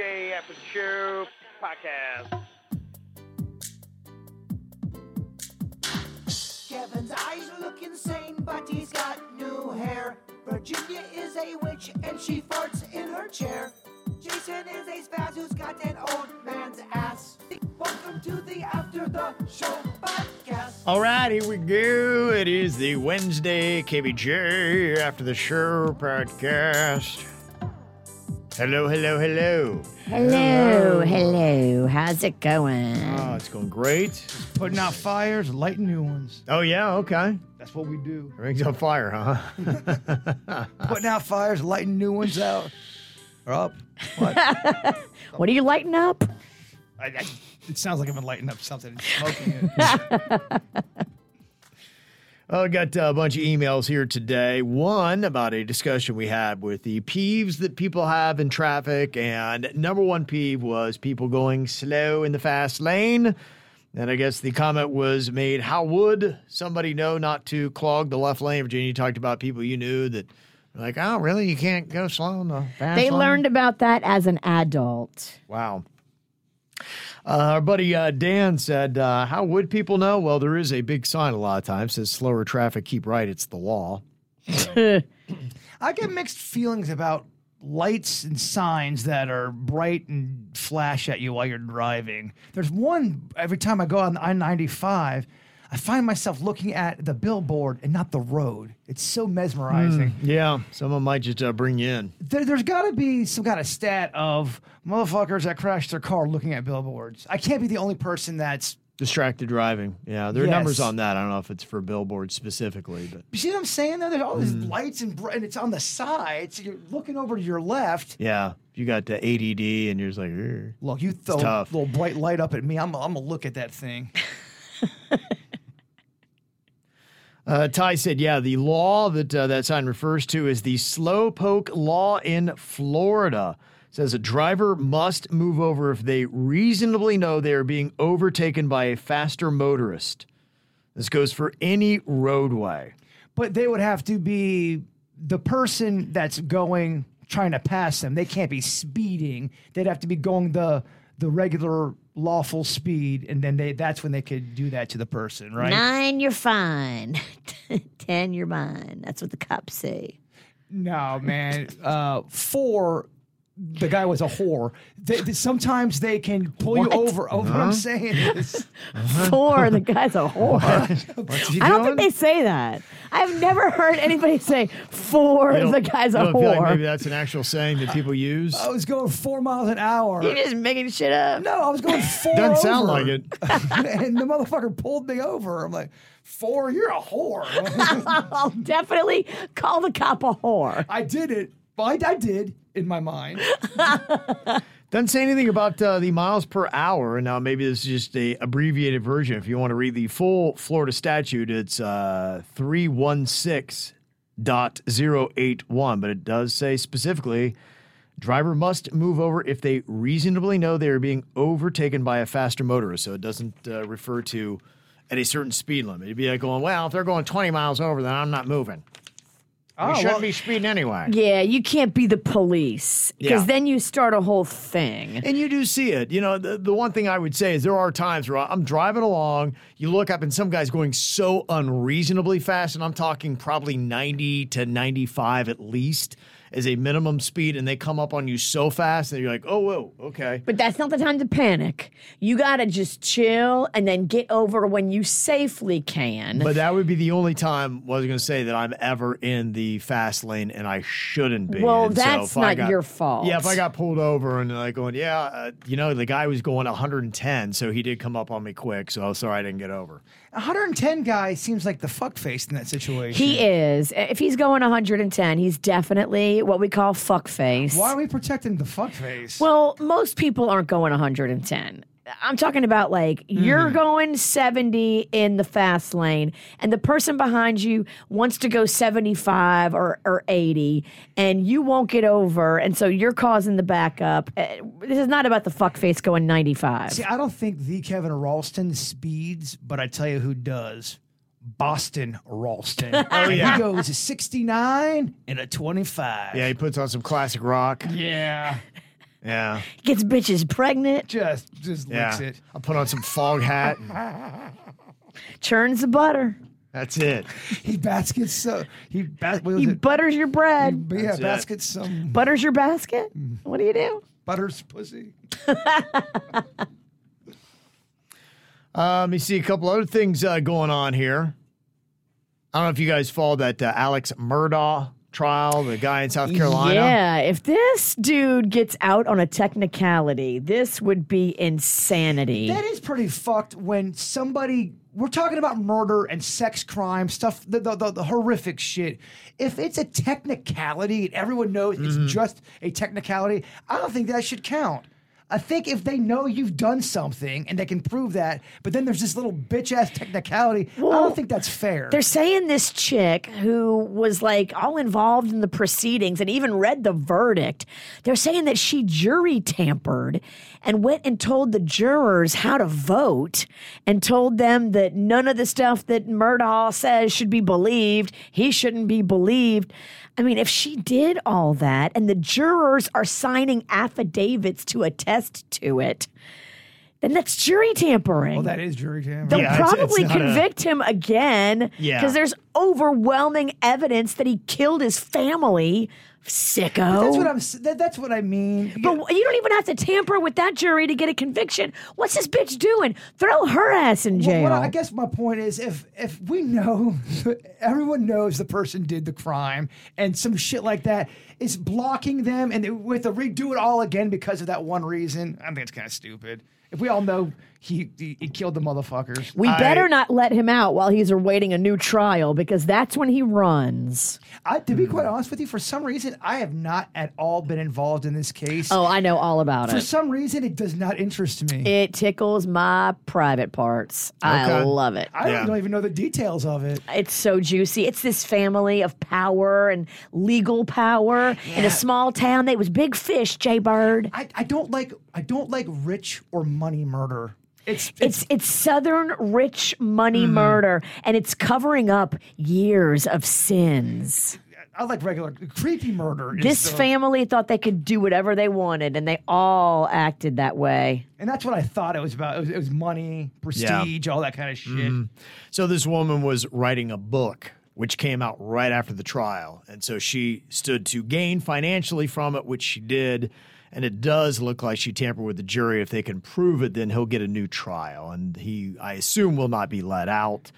KVJ After the Show podcast. Kevin's eyes look insane, but he's got new hair. Virginia is a witch and she farts in her chair. Jason is a spaz who's got an old man's ass. Welcome to the After the Show podcast. All right, here we go. It is the Wednesday KVJ after the show podcast. Hello, hello, hello. Hello, hello. How's it going? Oh, it's going great. putting out fires, lighting new ones. Oh, yeah, okay. That's what we do. Rings on fire, huh? Putting out fires, lighting new ones out. Or up. What? What are you lighting up? I, I, it sounds like I'm lighting up something, and smoking it. I got uh, a bunch of emails here today. One about a discussion we had with the peeves that people have in traffic. And number one peeve was people going slow in the fast lane. And I guess the comment was made how would somebody know not to clog the left lane? Virginia you talked about people you knew that like, oh, really? You can't go slow in the fast They lane? learned about that as an adult. Wow. Uh, our buddy uh, Dan said, uh, How would people know? Well, there is a big sign a lot of times says slower traffic, keep right. It's the law. I get mixed feelings about lights and signs that are bright and flash at you while you're driving. There's one every time I go on I 95, I find myself looking at the billboard and not the road. It's so mesmerizing. Yeah, someone might just uh, bring you in. There, there's got to be some kind of stat of motherfuckers that crashed their car looking at billboards. I can't be the only person that's. Distracted driving. Yeah, there are Yes. numbers on that. I don't know if it's for billboards specifically, but You see what I'm saying? Though there's all these Mm. lights and, br- and it's on the sides. so you're looking over to your left. yeah, you got the ADD and you're just like, "Ugh." Look, you throw a little bright light up at me. I'm, I'm gonna look at that thing. Uh, Ty said, yeah, the law that uh, that sign refers to is the slowpoke law in Florida. says a driver must move over if they reasonably know they are being overtaken by a faster motorist. This goes for any roadway. But they would have to be the person that's going trying to pass them. They can't be speeding. They'd have to be going the the regular lawful speed, and then they that's when they could do that to the person, right? Nine, you're fine. Ten, you're mine. That's what the cops say. No, man. Uh, four, the guy was a whore. They, they- sometimes they can pull you over. Oh, what I'm saying is, uh-huh. Four, the guy's a whore. What's he I don't doing? think they say that. I've never heard anybody say four, the guy's a whore. feel like maybe that's an actual saying that people use. I was going four miles an hour. You're just making shit up. No, I was going four. Doesn't sound like it. and the motherfucker pulled me over. I'm like, four, you're a whore. I'll definitely call the cop a whore. I did it. Well, I, did in my mind. Doesn't say anything about uh, the miles per hour. And now maybe this is just a abbreviated version. If you want to read the full Florida statute, it's uh, 316.081. But it does say specifically driver must move over if they reasonably know they are being overtaken by a faster motorist. So it doesn't uh, refer to at a certain speed limit. It'd be like going, well, if they're going 20 miles over, then I'm not moving. Oh, you shouldn't well- be speeding anyway. Yeah, you can't be the police because Yeah. then you start a whole thing. And you do see it. You know, the, the one thing I would say is there are times where I'm driving along, you look up and some guy's going so unreasonably fast, and I'm talking probably 90 to 95 at least as a minimum speed, and they come up on you so fast and you're like, oh, whoa, okay. But that's not the time to panic. You got to just chill and then get over when you safely can. But that would be the only time I was going to say that I'm ever in the fast lane, and I shouldn't be. Well, And that's I not got- your fault. Yeah, if I got pulled over and like going, yeah, uh, you know, the guy was going 110, so he did come up on me quick. So sorry I didn't get over. 110 guy seems like the fuck face in that situation. he is. If he's going 110, he's definitely what we call fuckface. Why are we protecting the fuckface? Well, most people aren't going 110. I'm talking about like you're going 70 in the fast lane, and the person behind you wants to go 75 or, or 80, and you won't get over, and so you're causing the backup. Uh, This is not about the fuckface going 95. See, I don't think the Kevin Ralston speeds, but I tell you who does. Boston Ralston. oh yeah. he goes a 69 and a 25. Yeah, he puts on some classic rock. Yeah. Yeah. Gets bitches pregnant, Just just Yeah. licks it. I'll put on some Foghat. and churns the butter. that's it. He baskets so he bas- what was He it? butters your bread, But yeah, That's it. baskets some butters your basket. What do you do? butters pussy. Uh, let me see a couple other things uh, going on here. I don't know if you guys followed that uh, Alex Murdaugh trial, the guy in South Carolina. Yeah, if this dude gets out on a technicality, this would be insanity. That is pretty fucked when somebody we're talking about murder and sex crime stuff, the the, the, the horrific shit. If it's a technicality and everyone knows Mm-hmm. it's just a technicality, I don't think that should count. I think if they know you've done something and they can prove that, but then there's this little bitch ass technicality, I don't think that's fair. They're saying this chick who was like all involved in the proceedings and even read the verdict. They're saying that she jury tampered and went and told the jurors how to vote and told them that none of the stuff that Murdaugh says should be believed. He shouldn't be believed. I mean, if she did all that and the jurors are signing affidavits to attest to it, then that's jury tampering. well, that is jury tampering. They'll Yeah, it's- it's probably a- convict him again Yeah. because there's overwhelming evidence that he killed his family. Sicko. That's what I'm. That, that's what I mean. but you don't even have to tamper with that jury to get a conviction. What's this bitch doing? Throw her ass in jail. what I I guess my point is, if if we know, everyone knows the person did the crime, and some shit like that is blocking them, and they, with a redo it all again because of that one reason, I think it's kind of stupid. If we all know he he, he killed the motherfuckers, we better not let him out while he's awaiting a new trial because that's when he runs. I, to be quite honest with you, for some reason, I have not at all been involved in this case. Oh, I know all about for it. For some reason, it does not interest me. It tickles my private parts. I love it. I Yeah. don't even know the details of it. It's so juicy. It's this family of power and legal power in a small town. They was big fish, Jay Bird. I, I don't like I don't like rich or money murder. It's It's it's southern rich money mm-hmm. murder, and it's covering up years of sins. I like regular creepy murder. is This the- family thought they could do whatever they wanted, and they all acted that way. And that's what I thought it was about. It was, it was money, prestige, all that kind of shit. Mm-hmm. So this woman was writing a book which came out right after the trial. And so she stood to gain financially from it, which she did. And it does look like she tampered with the jury. If they can prove it, then he'll get a new trial. And he, I assume, will not be let out.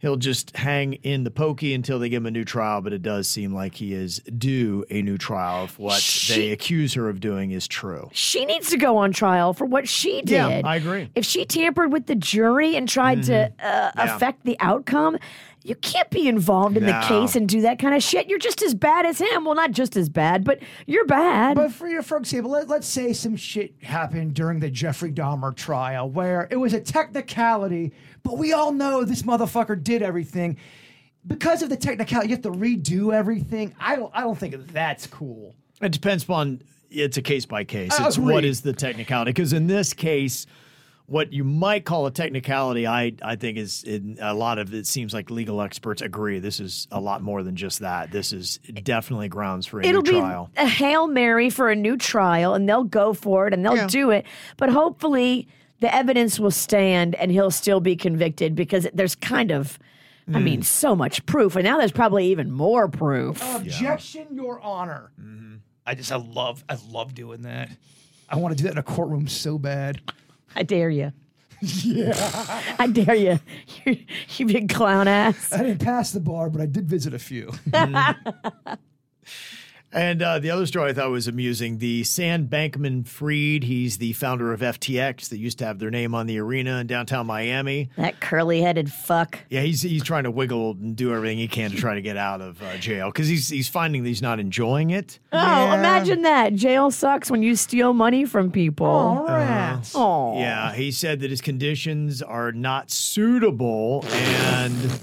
He'll just hang in the pokey until they give him a new trial, but it does seem like he is due a new trial if what She- they accuse her of doing is true. She needs to go on trial for what she did. Yeah, I agree. If she tampered with the jury and tried to uh, Yeah. affect the outcome, you can't be involved in the case and do that kind of shit. You're just as bad as him. Well, not just as bad, but you're bad. But for for example, let, let's say some shit happened during the Jeffrey Dahmer trial where it was a technicality, but we all know this motherfucker did everything. Because of the technicality, you have to redo everything. I don't. I don't think that's cool. It depends upon it's a case by case. I It's what agree. is the technicality? Because in this case, what you might call a technicality, I I think is in a lot of it seems like legal experts agree. This is a lot more than just that. This is definitely grounds for a It'll new be trial. a hail mary for a new trial, and they'll go for it and they'll Yeah. do it. But hopefully, the evidence will stand, and he'll still be convicted because there's kind of, I Mm. mean, so much proof, and now there's probably even more proof. Objection, Your Honor. I just I love I love doing that. I want to do that in a courtroom so bad. I dare you. Yeah. I dare you. You, you big clown ass. I didn't pass the bar, but I did visit a few. And uh, the other story I thought was amusing the Sam Bankman-Fried. he's the founder of FTX that used to have their name on the arena in downtown Miami. That curly headed fuck. Yeah, he's he's trying to wiggle and do everything he can to try to get out of uh, jail because he's he's finding that he's not enjoying it. Oh, Yeah. imagine that. Jail sucks when you steal money from people. All right. Oh. Yeah, he said that his conditions are not suitable and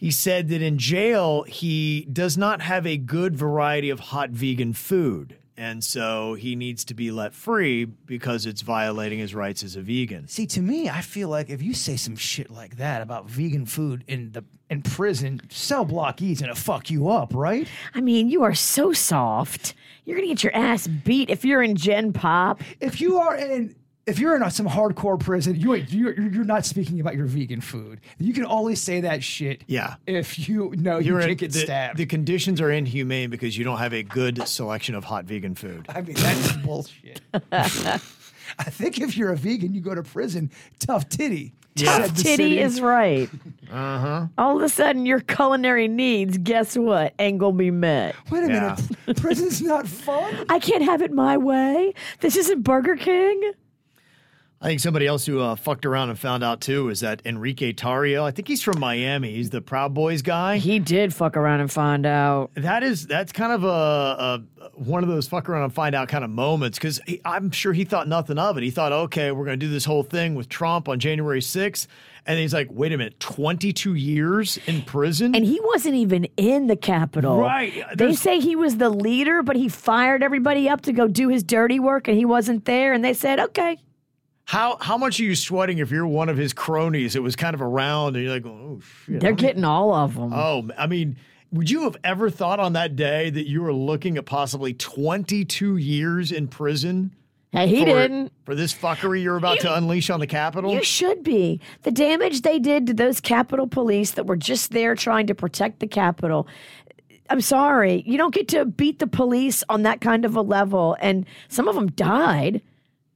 he said that in jail he does not have a good variety of hot vegan food. And so he needs to be let free because it's violating his rights as a vegan. See, to me, I feel like if you say some shit like that about vegan food in the in prison, cell block E's gonna fuck you up, right? I mean, you are so soft. You're going to get your ass beat if you're in Gen Pop. If you are in if you're in a, some hardcore prison, you ain't, you're you're not speaking about your vegan food. You can always say that shit. Yeah. If you know you You're can't in, get the, stabbed. the conditions are inhumane because you don't have a good selection of hot vegan food. I mean, that's bullshit. I think if you're a vegan, you go to prison. Tough titty. Yeah. said Titty city. is right. Uh huh. All of a sudden, your culinary needs, guess what, ain't going to be met. Wait a Yeah. minute. Prison's not fun. I can't have it my way. This isn't Burger King. I think somebody else who uh, fucked around and found out too is that Enrique Tarrio. I think he's from Miami. He's the Proud Boys guy. He did fuck around and find out. That is that's kind of a, a one of those fuck around and find out kind of moments because I'm sure he thought nothing of it. He thought, okay, we're going to do this whole thing with Trump on January 6th. And he's like, wait a minute, 22 years in prison? And he wasn't even in the Capitol. Right. They say he was the leader, but he fired everybody up to go do his dirty work and he wasn't there. And they said, okay. How how much are you sweating if you're one of his cronies? It was kind of around and you're like, oh, shit. They're getting all of them. Oh, I mean, would you have ever thought on that day that you were looking at possibly 22 years in prison? hey, he for, didn't. For this fuckery you're about to unleash on the Capitol? You should be. The damage they did to those Capitol police that were just there trying to protect the Capitol. I'm sorry. You don't get to beat the police on that kind of a level. And some of them died.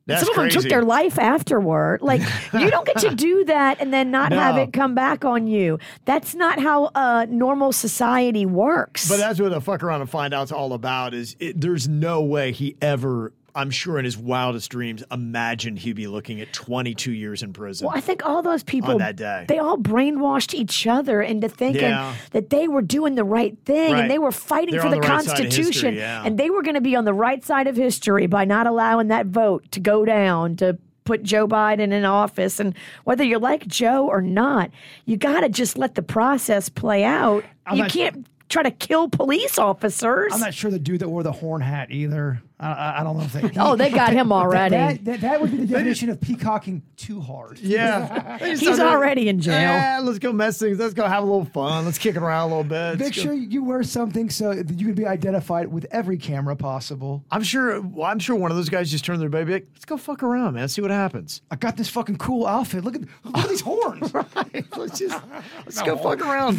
That's some of them took their life afterward. Like, you don't get to do that and then not have it come back on you. That's not how uh, normal society works. But that's what the fuck around and find out's all about. Is it, there's no way he ever, I'm sure in his wildest dreams, imagined he'd be looking at 22 years in prison. Well, I think all those people On that day. they all brainwashed each other into thinking Yeah. that they were doing the right thing Right. and they were fighting They're for the, the right side history, Constitution yeah. and they were going to be on the right side of history by not allowing that vote to go down to put Joe Biden in office and whether you like Joe or not, you got to just let the process play out. I'm you not- can't try to kill police officers. I'm not sure the dude that wore the horn hat either. I, I, I don't know if they. oh, they got him already. That, that, that would be the definition of peacocking too hard. yeah. He's already in jail. Yeah, let's go mess things. Let's go have a little fun. Let's kick it around a little bit. Make Let's go- sure you wear something so that you can be identified with every camera possible. I'm sure. Well, I'm sure one of those guys just turned their baby. Like, let's go fuck around, man. See what happens. I got this fucking cool outfit. Look at look at these horns. right. let's just let's go fuck around.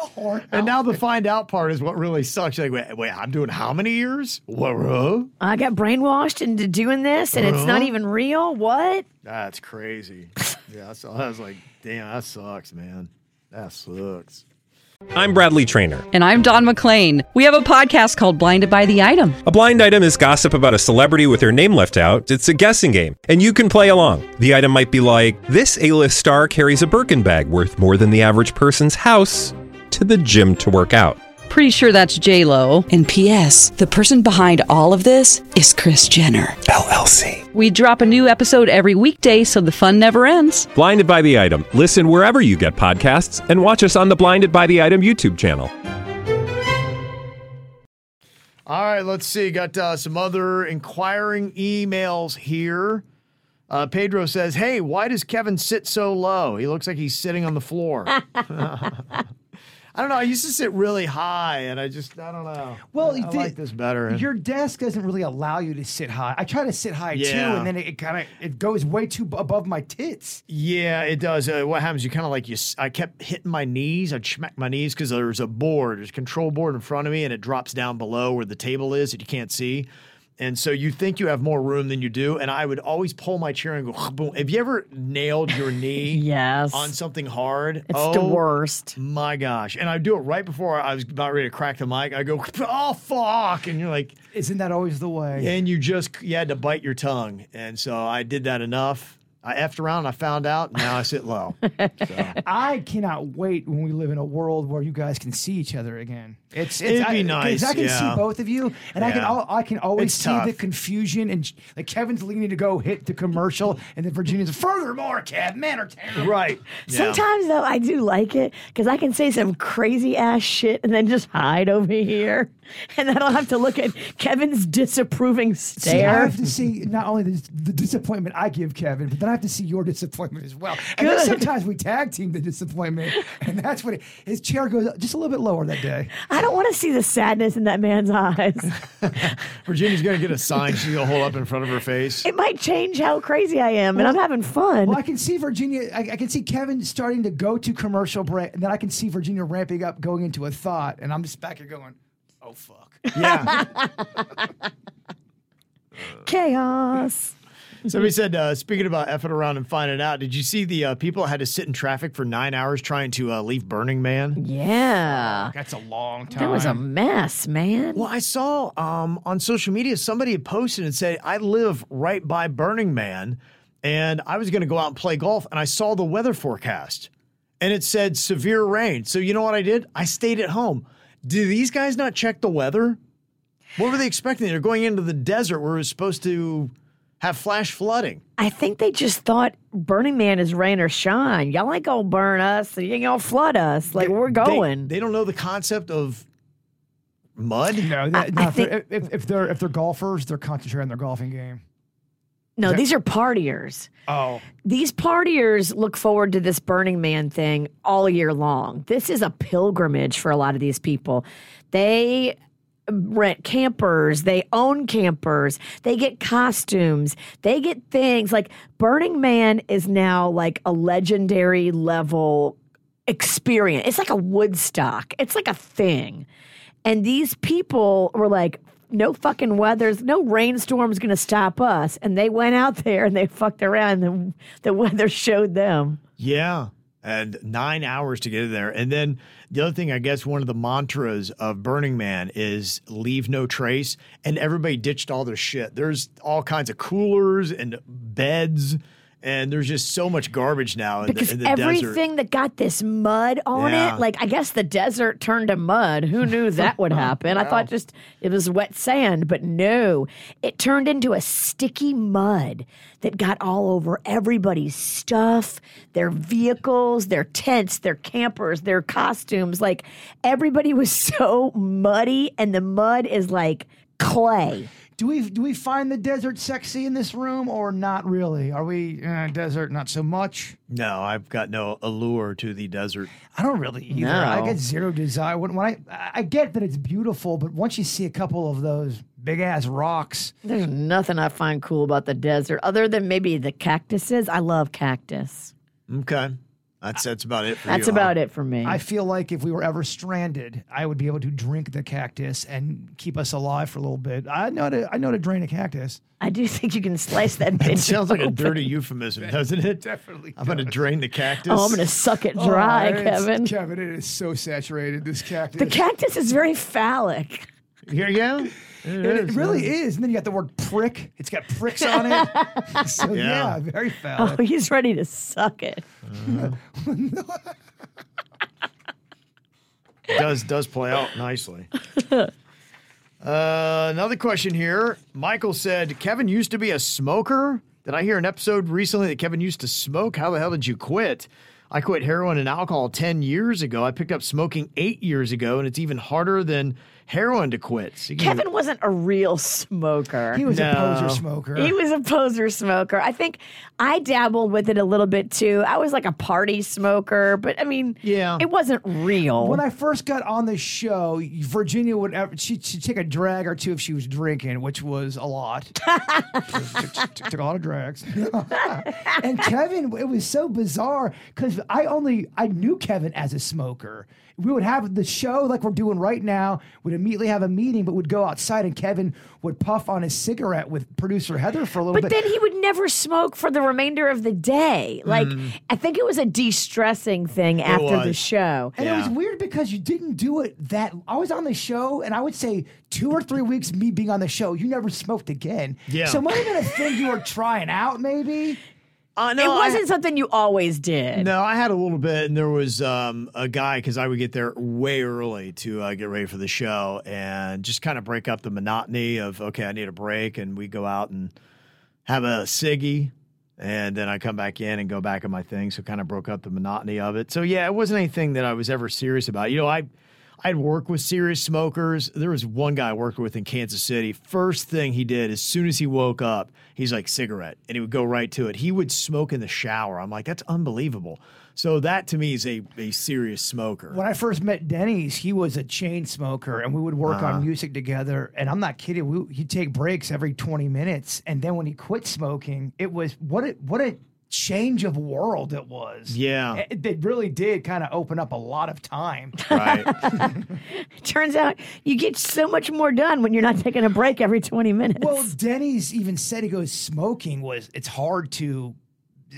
The horn. And now the find out part is what really sucks. Like, wait, wait, I'm doing how many years? What? huh? I got brainwashed into doing this and it's not even real. What? That's crazy. yeah, so I was like, damn, that sucks, man. That sucks. I'm Bradley Trainer. And I'm Don McClain. We have a podcast called Blinded by the Item. A blind item is gossip about a celebrity with their name left out. It's a guessing game, and you can play along. The item might be like this: A-list star carries a Birkin bag worth more than the average person's house to the gym to work out. Pretty sure that's J Lo. And P.S. The person behind all of this is Kris Jenner. LLC. We drop a new episode every weekday, so the fun never ends. Blinded by the item. Listen wherever you get podcasts, and watch us on the Blinded by the Item YouTube channel. All right, let's see. Got uh, some other inquiring emails here. Uh, Pedro says, "Hey, why does Kevin sit so low? He looks like he's sitting on the floor." I don't know. I used to sit really high, and I just I don't know. Well, I, I the- like this better. Your desk doesn't really allow you to sit high. I try to sit high too, and then it, it kind of it goes way too b- above my tits. Yeah, it does. Uh, what happens? You kind of like you. I kept hitting my knees. I'd smack my knees because there's a board, there's a control board in front of me, and it drops down below where the table is that you can't see. And so you think you have more room than you do. And I would always pull my chair and go, boom. Have you ever nailed your knee Yes. on something hard? It's oh, the worst. My gosh. And I do it right before I was about ready to crack the mic. I go, oh, fuck. And you're like, Isn't that always the way? and you just, you had to bite your tongue. And so I did that enough. I effed around. I found out. Now I sit low. I cannot wait when we live in a world where you guys can see each other again. It's, it's It'd be I, 'cause nice, I can yeah. see both of you, and I can Yeah. al- I can always It's see the confusion and like Kevin's leaning to go hit the commercial, and then Virginia's furthermore, Kev, men are terrible. right. Yeah. Sometimes though, I do like it because I can say some crazy ass shit and then just hide over here, and then I'll have to look at Kevin's disapproving See, I have to see not only the, the disappointment I give Kevin, but then I have to see your disappointment as well. And then sometimes we tag team the disappointment, and that's what it, his chair goes just a little bit lower that day. I don't want to see the sadness in that man's eyes. Virginia's going to get a sign she's going to hold up in front of her face. it might change how crazy I am, and I'm having fun. Well, I can see Virginia. I, I can see Kevin starting to go to commercial break, and then I can see Virginia ramping up, going into a thought, and I'm just back here going, "Oh fuck." Yeah. Chaos. Somebody said, uh, speaking about effing around and finding out, did you see the uh, people had to sit in traffic for nine hours trying to uh, leave Burning Man? Yeah. That's a long time. That was a mess, man. Well, I saw um, on social media somebody had posted and said, I live right by Burning Man, and I was going to go out and play golf, and I saw the weather forecast, and it said severe rain. So you know what I did? I stayed at home. Do these guys not check the weather? What were they expecting? They're going into the desert where it was supposed to have flash flooding. I think they just thought Burning Man is rain or shine. Y'all ain't gonna burn us, so you ain't gonna flood us. Like we're going. They, don't know the concept of mud. no, that, I no if, they're, if, if they're if they're golfers, they're concentrating on their golfing game. no, these are partiers. Oh, These partiers look forward to this Burning Man thing all year long. This is a pilgrimage for a lot of these people. They rent campers, they own campers, they get costumes, they get things like Burning Man is now like a legendary level experience. It's like a Woodstock. It's like a thing. And these people were like, no fucking weather's, no rainstorm's gonna stop us. And they went out there and they fucked around and the, the weather showed them. Yeah. And nine hours to get there. And then the other thing, I guess, one of the mantras of Burning Man is leave no trace. And everybody ditched all their shit. There's all kinds of coolers and beds. And there's just so much garbage now in Because the, in the everything desert. that got this mud on Yeah. it, like I guess the desert turned to mud. Who knew that would happen? I thought just it was wet sand, but no. It turned into a sticky mud that got all over everybody's stuff, their vehicles, their tents, their campers, their costumes. Like everybody was so muddy and the mud is like clay. Do we do we find the desert sexy in this room or not really? Are we uh, desert not so much? No, I've got no allure to the desert. I don't really either. No. I get zero desire when, when I I get that it's beautiful, but once you see a couple of those big ass rocks, There's nothing I find cool about the desert other than maybe the cactuses. I love cactus. Okay. That's that's about it for That's you. about huh? it for me. I feel like if we were ever stranded, I would be able to drink the cactus and keep us alive for a little bit. I know to I know to drain a cactus. I do think you can slice that bitch. It sounds like a dirty euphemism, doesn't it? Definitely I'm going to drain the cactus. Oh, I'm gonna suck it oh, dry, Oh, Kevin. Kevin, it is so saturated. This cactus. The cactus is very phallic. Here you go. It, it really is. And then you got the word prick. It's got pricks on it. so Yeah. yeah, very Oh, he's ready to suck it. does does play out nicely. Uh, another question here. Michael said Kevin used to be a smoker. Did I hear an episode recently that Kevin used to smoke? How the hell did you quit? I quit heroin and alcohol 10 years ago. I picked up smoking eight years ago, and it's even harder than heroin to quit. So you Kevin wasn't a real smoker. He was a poser smoker. He was a poser smoker. I think I dabbled with it a little bit too. I was like a party smoker, but I mean, Yeah. it wasn't real. when I first got on the show, Virginia would ever, she'd, she'd take a drag or two if she was drinking, which was a lot. took, took- took a lot of drags. and Kevin, it was so bizarre because I only I knew Kevin as a smoker. We would have the show like we're doing right now. We'd immediately have a meeting, but would go outside and Kevin would puff on his cigarette with producer Heather for a little But bit. But then he would never smoke for the remainder of the day. Like, mm. I think it was a de stressing thing after the show. and it was weird because you didn't do it that. I was on the show, and I would say two or three weeks me being on the show, you never smoked again. Yeah. So it might have been a thing you were trying out, maybe. Uh, it wasn't something you always did. No, I had a little bit, and there was um, a guy because I would get there way early to uh, get ready for the show and just kind of break up the monotony of okay, I need a break, and we go out and have a ciggy, and then I come back in and go back on my thing. So kind of broke up the monotony of it. So yeah, it wasn't anything that I was ever serious about. You know, I. I'd work with serious smokers. There was one guy I worked with in Kansas City. First thing he did, as soon as he woke up, he's like cigarette, and he would go right to it. He would smoke in the shower. I'm like, that's unbelievable. So that to me is a, a serious smoker. When I first met Denny's, he was a chain smoker, and we would work Uh-huh. on music together. And I'm not kidding. We, he'd take breaks every 20 minutes, and then when he quit smoking, it was what a what a change of world it was. Yeah. it, it really did kind of open up a lot of time. Right. Turns out you get so much more done when you're not taking a break every 20 minutes. Well, Denny's even said he goes smoking was it's hard to.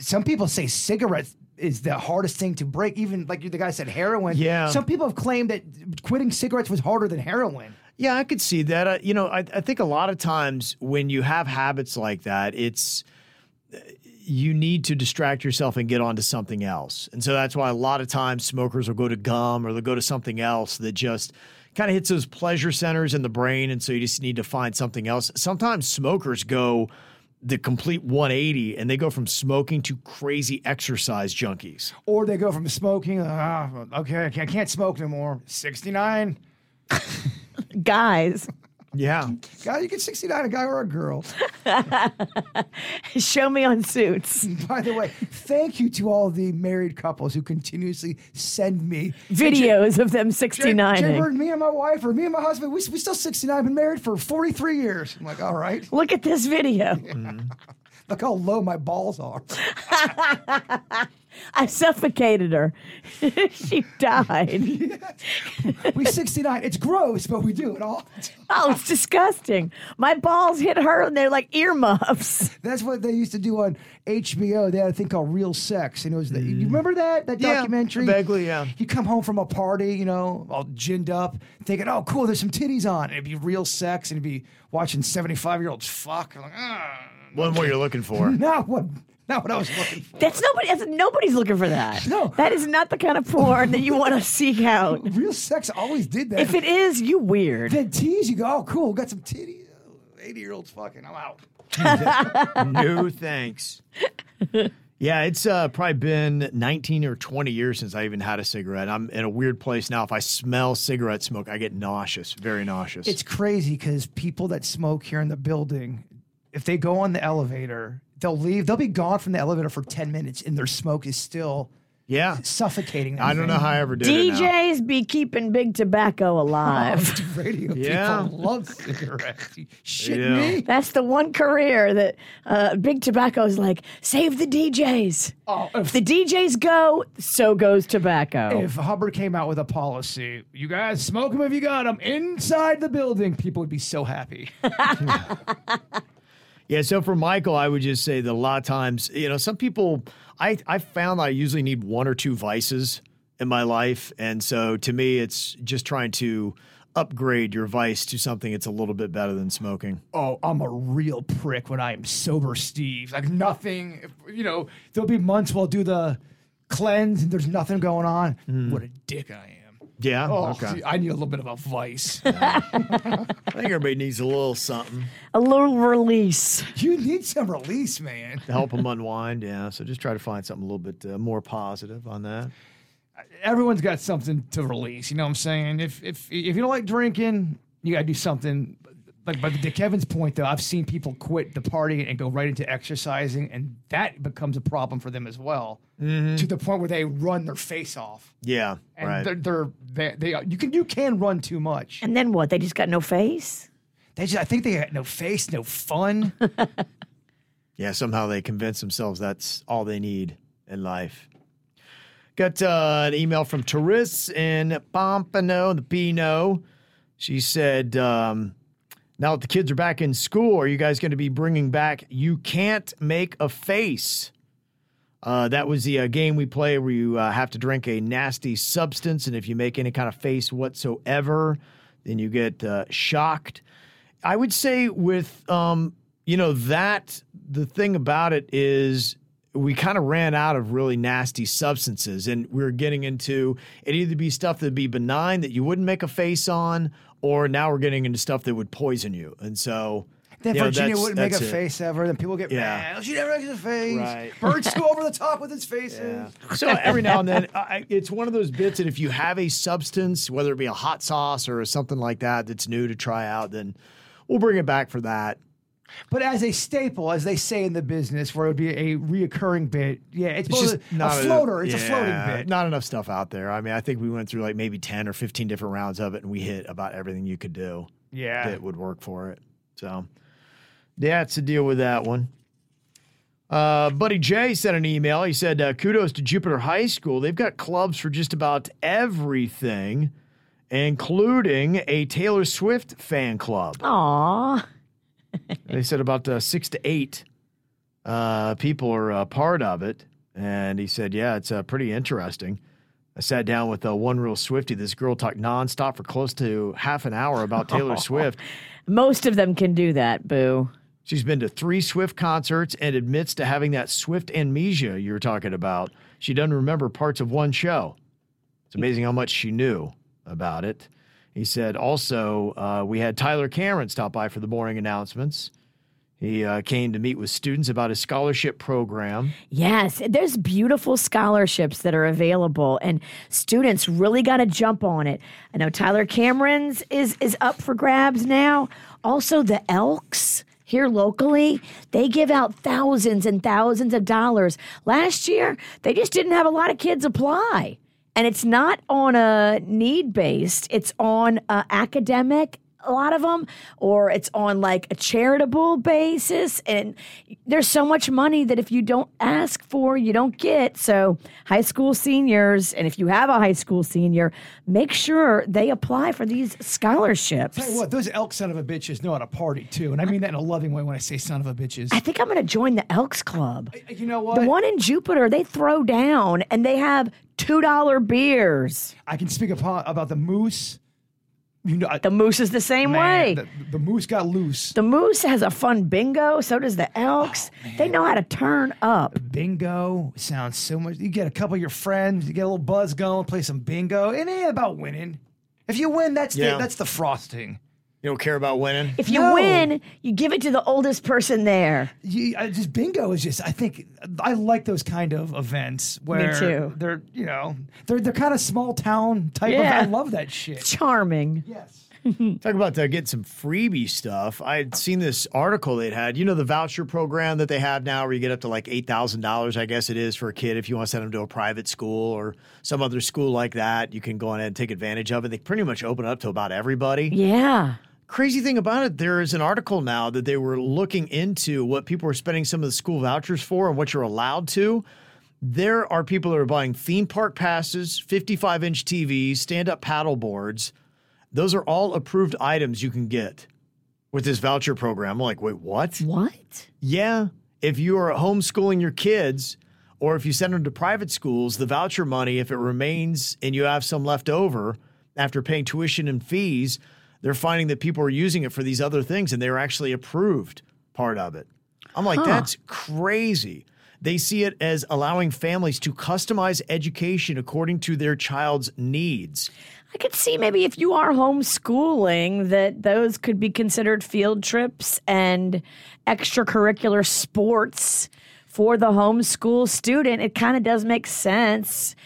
Some people say cigarettes is the hardest thing to break. Even like the guy said, heroin. Yeah. Some people have claimed that quitting cigarettes was harder than heroin. Yeah, I could see that. Uh, you know, I, I think a lot of times when you have habits like that, it's you need to distract yourself and get onto something else. And so that's why a lot of times smokers will go to gum or they'll go to something else that just kind of hits those pleasure centers in the brain. And so you just need to find something else. Sometimes smokers go the complete 180 and they go from smoking to crazy exercise junkies. Or they go from smoking, ah, okay, I can't, I can't smoke no more. 69. Guys, Yeah. Guy, you get 69, a guy or a girl. show me on suits. By the way, thank you to all the married couples who continuously send me Videos of them 69 Jay Bird, me and my wife, or me and my husband, we, we still 69, been married for 43 years. I'm like, all right. Look at this video. Look how low my balls are. I suffocated her. she died. We 69. It's gross, but we do it all. Oh, it's disgusting. My balls hit her and they're like earmuffs. That's what they used to do on HBO. They had a thing called Real Sex, and it was the, you remember that that Yeah, documentary? vaguely, yeah. You come home from a party, you know, all ginned up, thinking, "Oh, cool, there's some titties on." It'd be real sex, and it'd be watching 75 year olds fuck. I'm like, ah, One more you're looking for. not what, not what I was looking for. That's nobody. That's, nobody's looking for that. No. that is not the kind of porn that you want to seek out. Real sex always did that. If it is, you weird. then tease, you go, "Oh, cool, got some titties." 80 year olds fucking. I'm out. no thanks. Yeah, it's uh, probably been 19 or 20 years since I even had a cigarette. I'm in a weird place now. If I smell cigarette smoke, I get nauseous, very nauseous. It's crazy because people that smoke here in the building, if they go on the elevator, they'll leave. They'll be gone from the elevator for 10 minutes and their smoke is still yeah. suffocating them. I don't know how I ever did it. now. DJs be keeping big tobacco alive. Radio Yeah. people love cigarettes. You shitting Yeah. me? That's the one career that uh, Big Tobacco is like, save the DJs. Oh, If the DJs go, so goes tobacco. If Hubbard came out with a policy, you guys smoke them if you got them inside the building, people would be so happy. Yeah, so for Michael, I would just say that a lot of times, you know, some people, I I found that I usually need one or two vices in my life, and so to me, it's just trying to upgrade your vice to something that's a little bit better than smoking. oh, I'm a real prick when I am sober, Steve. Like nothing, you know, there'll be months we'll do the cleanse and there's nothing going on. Mm-hmm. What a dick I am. Yeah, Oh, okay. see, I need a little bit of a vice. I think everybody needs a little something a little release. you need some release, man. to help them unwind. Yeah, so just try to find something a little bit uh, more positive on that. Everyone's got something to release. You know what I'm saying? If if if you don't like drinking, you gotta do something. Like, but to Kevin's point, though, I've seen people quit the party and go right into exercising, and that becomes a problem for them as well, to the point where they run their face off. Yeah, and right. they're, they're they they you can you can run too much. And then what? They just got no face? They just I think they got no face, no fun. Yeah, somehow they convince themselves that's all they need in life. Got uh, an email from Therese in Pompano, the Pino. She said, um, now that the kids are back in school, are you guys going to be bringing back You Can't Make a Face? Uh, that was the uh, game we play where you uh, have to drink a nasty substance, and if you make any kind of face whatsoever, then you get uh, shocked. I would say with um, you know that the thing about it is we kind of ran out of really nasty substances, and we are getting into it either be stuff that'd be benign that you wouldn't make a face on, or now we're getting into stuff that would poison you, and so. Then you know, Virginia wouldn't make a it. face ever. Then people get Yeah. mad. She never makes a face. Right. Birds go over the top with its faces. So every now and then, I, it's one of those bits that if you have a substance, whether it be a hot sauce or something like that, that's new to try out, then we'll bring it back for that. But as a staple, as they say in the business, where it would be a reoccurring bit, yeah, it's, It's just a, not a floater. It's a floating bit. Not enough stuff out there. I mean, I think we went through like maybe ten or fifteen different rounds of it, and we hit about everything you could do yeah. that would work for it. So, yeah, it's to deal with that one. Uh, Buddy Jay sent an email. He said, uh, "Kudos to Jupiter High School. They've got clubs for just about everything, including a Taylor Swift fan club." Aw. They said about uh, six to eight uh, people are a part of it. And he said, yeah, it's uh, pretty interesting. I sat down with uh, one real Swifty. This girl talked nonstop for close to half an hour about Taylor Swift. Most of them can do that, boo. She's been to three Swift concerts and admits to having that Swift amnesia you were talking about. She doesn't remember parts of one show. It's amazing how much she knew about it. He said also, uh, we had Tyler Cameron stop by for the morning announcements. He uh, came to meet with students about his scholarship program. Yes, there's beautiful scholarships that are available, and students really got to jump on it. I know Tyler Cameron's is is up for grabs now. Also, the Elks here locally, they give out thousands and thousands of dollars. Last year, they just didn't have a lot of kids apply, and it's not on a need based; it's on a academic a lot of them or it's on like a charitable basis and there's so much money that if you don't ask for you don't get so high school seniors and if you have a high school senior make sure they apply for these scholarships Tell you what, those elk son of a bitches know how to party too, and I mean that in a loving way when I say son of a bitches. i think i'm going to join the elks club you know what? the one in jupiter they throw down and they have $2 beers I can speak upon, about the moose. You know, I- the moose is the same way the, the moose got loose. the moose has a fun bingo so does the elks oh, they know how to turn up Bingo sounds so much. You get a couple of your friends, you get a little buzz going, play some bingo. It ain't about winning. If you win, that's Yeah. the that's the frosting. You don't care about winning? If you No. win, you give it to the oldest person there. You, I just bingo is just. I think I like those kind of events where too. they're you know they're they're kind of small town type Yeah. of. I love that shit. Charming. Yes. Talk about uh, getting some freebie stuff. I had seen this article they'd had. You know the voucher program that they have now, where you get up to like eight thousand dollars, I guess it is for a kid if you want to send them to a private school or some other school like that. You can go ahead and take advantage of it. They pretty much open it up to about everybody. Yeah. Crazy thing about it, there is an article now that they were looking into what people are spending some of the school vouchers for and what you're allowed to. There are people that are buying theme park passes, 55 inch TVs, stand up paddle boards. Those are all approved items you can get with this voucher program. I'm like, wait, what? What? Yeah. If you are homeschooling your kids or if you send them to private schools, the voucher money, if it remains and you have some left over after paying tuition and fees, they're finding that people are using it for these other things and they're actually approved part of it. I'm like, that's crazy. They see it as allowing families to customize education according to their child's needs. I could see maybe if you are homeschooling that those could be considered field trips and extracurricular sports for the homeschool student. It kind of does make sense.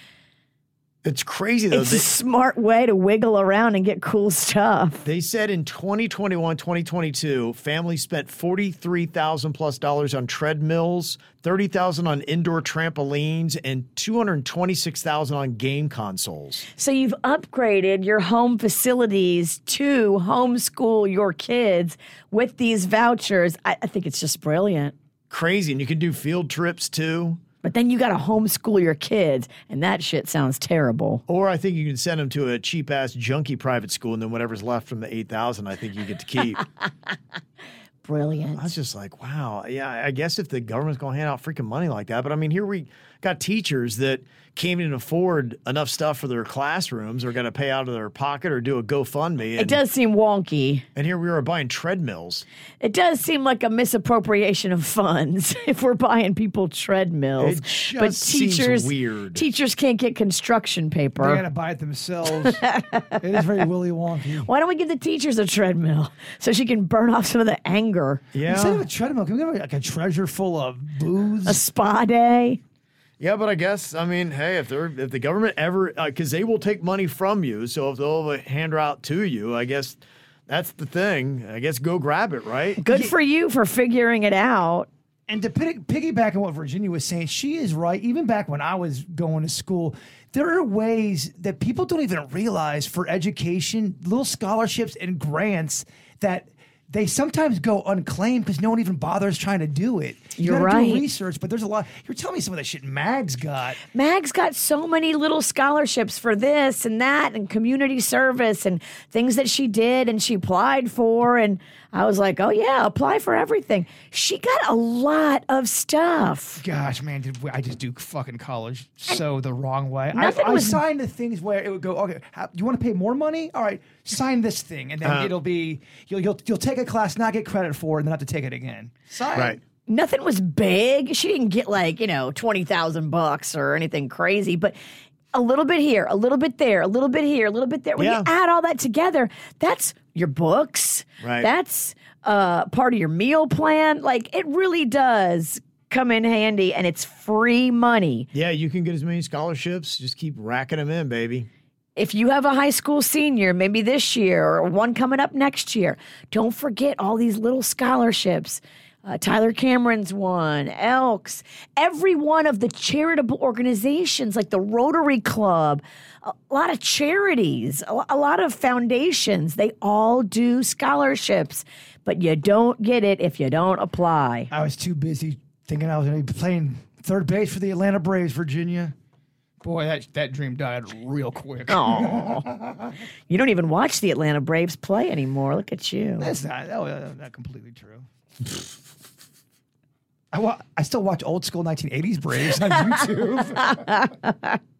It's crazy though. It's They- a smart way to wiggle around and get cool stuff. They said in 2021, 2022, families spent 43,000 plus dollars on treadmills, 30,000 on indoor trampolines, and 226,000 on game consoles. So you've upgraded your home facilities to homeschool your kids with these vouchers. I, I think it's just brilliant. Crazy. And you can do field trips too. But then you got to homeschool your kids, and that shit sounds terrible. Or I think you can send them to a cheap ass junky private school, and then whatever's left from the eight thousand, I think you get to keep. Brilliant. I was just like, wow, yeah. I guess if the government's going to hand out freaking money like that, but I mean, here we got teachers that can't even afford enough stuff for their classrooms, or got to pay out of their pocket, or do a GoFundMe. It does seem wonky. and here we are buying treadmills. It does seem like a misappropriation of funds if we're buying people treadmills. It just but seems teachers, weird. teachers can't get construction paper. They paper. gotta buy it themselves. it is very Willy Wonky. Why don't we give the teachers a treadmill so she can burn off some of the anger? Yeah. Instead of a treadmill, can we have like a treasure full of booze? A spa day. Yeah, but I guess I mean, hey, if they're if the government ever uh, because they will take money from you, so if they'll have a hand her out to you, I guess that's the thing. I guess go grab it, right? Good for you for figuring it out. And to pig- piggyback on what Virginia was saying, she is right. Even back when I was going to school, there are ways that people don't even realize for education, little scholarships and grants that they sometimes go unclaimed because no one even bothers trying to do it. You You're right. Do research, but there's a lot. You're telling me some of that shit Mags got. Mag's got so many little scholarships for this and that and community service and things that she did and she applied for. And I was like, oh, yeah, apply for everything. She got a lot of stuff. Gosh, man, did we, I just do fucking college so the wrong way? I, Nothing I was- signed the things where it would go, okay, how, you want to pay more money? All right, sign this thing, and then Uh-huh. it'll be you'll, you'll you'll take a class, not get credit for, it, and then have to take it again. Sign. Right. Nothing was big. She didn't get like, you know, 20,000 bucks or anything crazy, but a little bit here, a little bit there, a little bit here, a little bit there. When Yeah. you add all that together, that's your books. Right. That's uh, part of your meal plan. Like it really does come in handy and it's free money. Yeah, you can get as many scholarships. Just keep racking them in, baby. If you have a high school senior, maybe this year or one coming up next year, don't forget all these little scholarships. Uh, Tyler Cameron's one, Elks, every one of the charitable organizations like the Rotary Club, a lot of charities, a, a lot of foundations, they all do scholarships, but you don't get it if you don't apply. I was too busy thinking I was going to be playing third base for the Atlanta Braves, Virginia. Boy, that that dream died real quick. Oh, you don't even watch the Atlanta Braves play anymore. Look at you. That's not that was not completely true. I, wa- I still watch old school 1980s Braves on YouTube.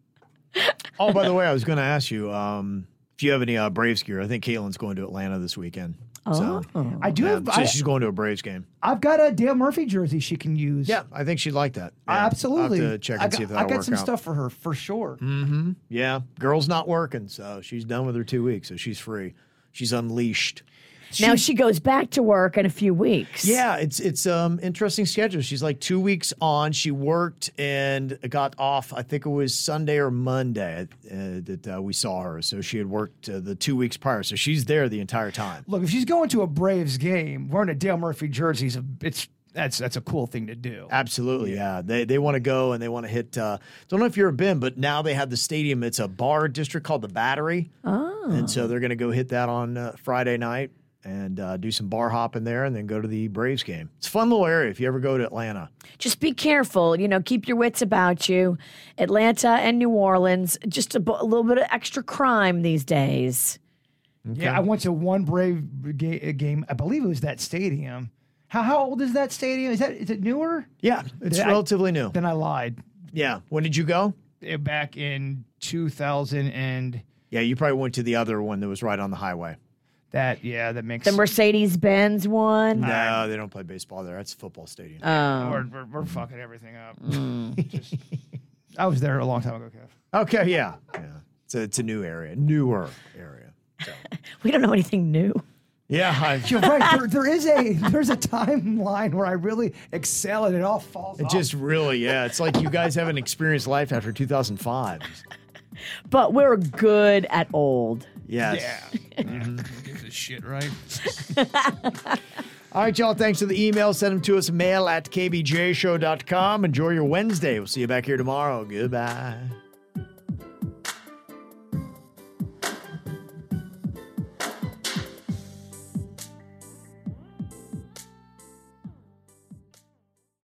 Oh, by the way, I was going to ask you um, if you have any uh, Braves gear. I think Caitlin's going to Atlanta this weekend. So, I do yeah, have. so I, she's going to a Braves game. I've got a Dale Murphy jersey she can use. Yeah, I think she'd like that. Yeah, I'll have absolutely. to check and I got, see if I that'll got work some out. stuff for her for sure. Yeah, girl's not working, so she's done with her two weeks, so she's free. She's unleashed. Now she goes back to work in a few weeks. Yeah, it's it's um interesting schedule. She's like two weeks on. She worked and got off. I think it was Sunday or Monday uh, that uh, we saw her. So she had worked uh, the two weeks prior. So she's there the entire time. Look, if she's going to a Braves game wearing a Dale Murphy jersey, is a- it's that's that's a cool thing to do. Absolutely, yeah. They they want to go and they want to hit. Uh, don't know if you've ever been, but now they have the stadium. It's a bar district called the Battery, oh. and so they're going to go hit that on uh, Friday night and uh, do some bar hopping there, and then go to the Braves game. It's a fun little area if you ever go to Atlanta. Just be careful. You know, keep your wits about you. Atlanta and New Orleans, just a, little bit of extra crime these days. Yeah, I went to one Brave ga- game. I believe it was that stadium. How how old is that stadium? Is that is it newer? Yeah, it's I- relatively new. Then I lied. Yeah. When did you go? Eh, Back in 2000 and Yeah, you probably went to the other one that was right on the highway. That yeah that makes The Mercedes Benz one. No, they don't play baseball there. That's a football stadium. Oh. we're, we're, we're fucking everything up. Mm. Just- I was there a long time ago, Kev. okay, yeah, yeah. It's a, it's a new area, newer area. We don't know anything new. Yeah, I, You're right. There, there is a there's a timeline where I really excel and it all falls it off. just really, yeah. It's like you guys haven't experienced life after 2005. But we're good at old. Yes. yeah. Mm-hmm. Gives a shit, right? All right, y'all. Thanks for the email. Send them to us mail at kvjshow.com. Enjoy your Wednesday. We'll see you back here tomorrow. Goodbye.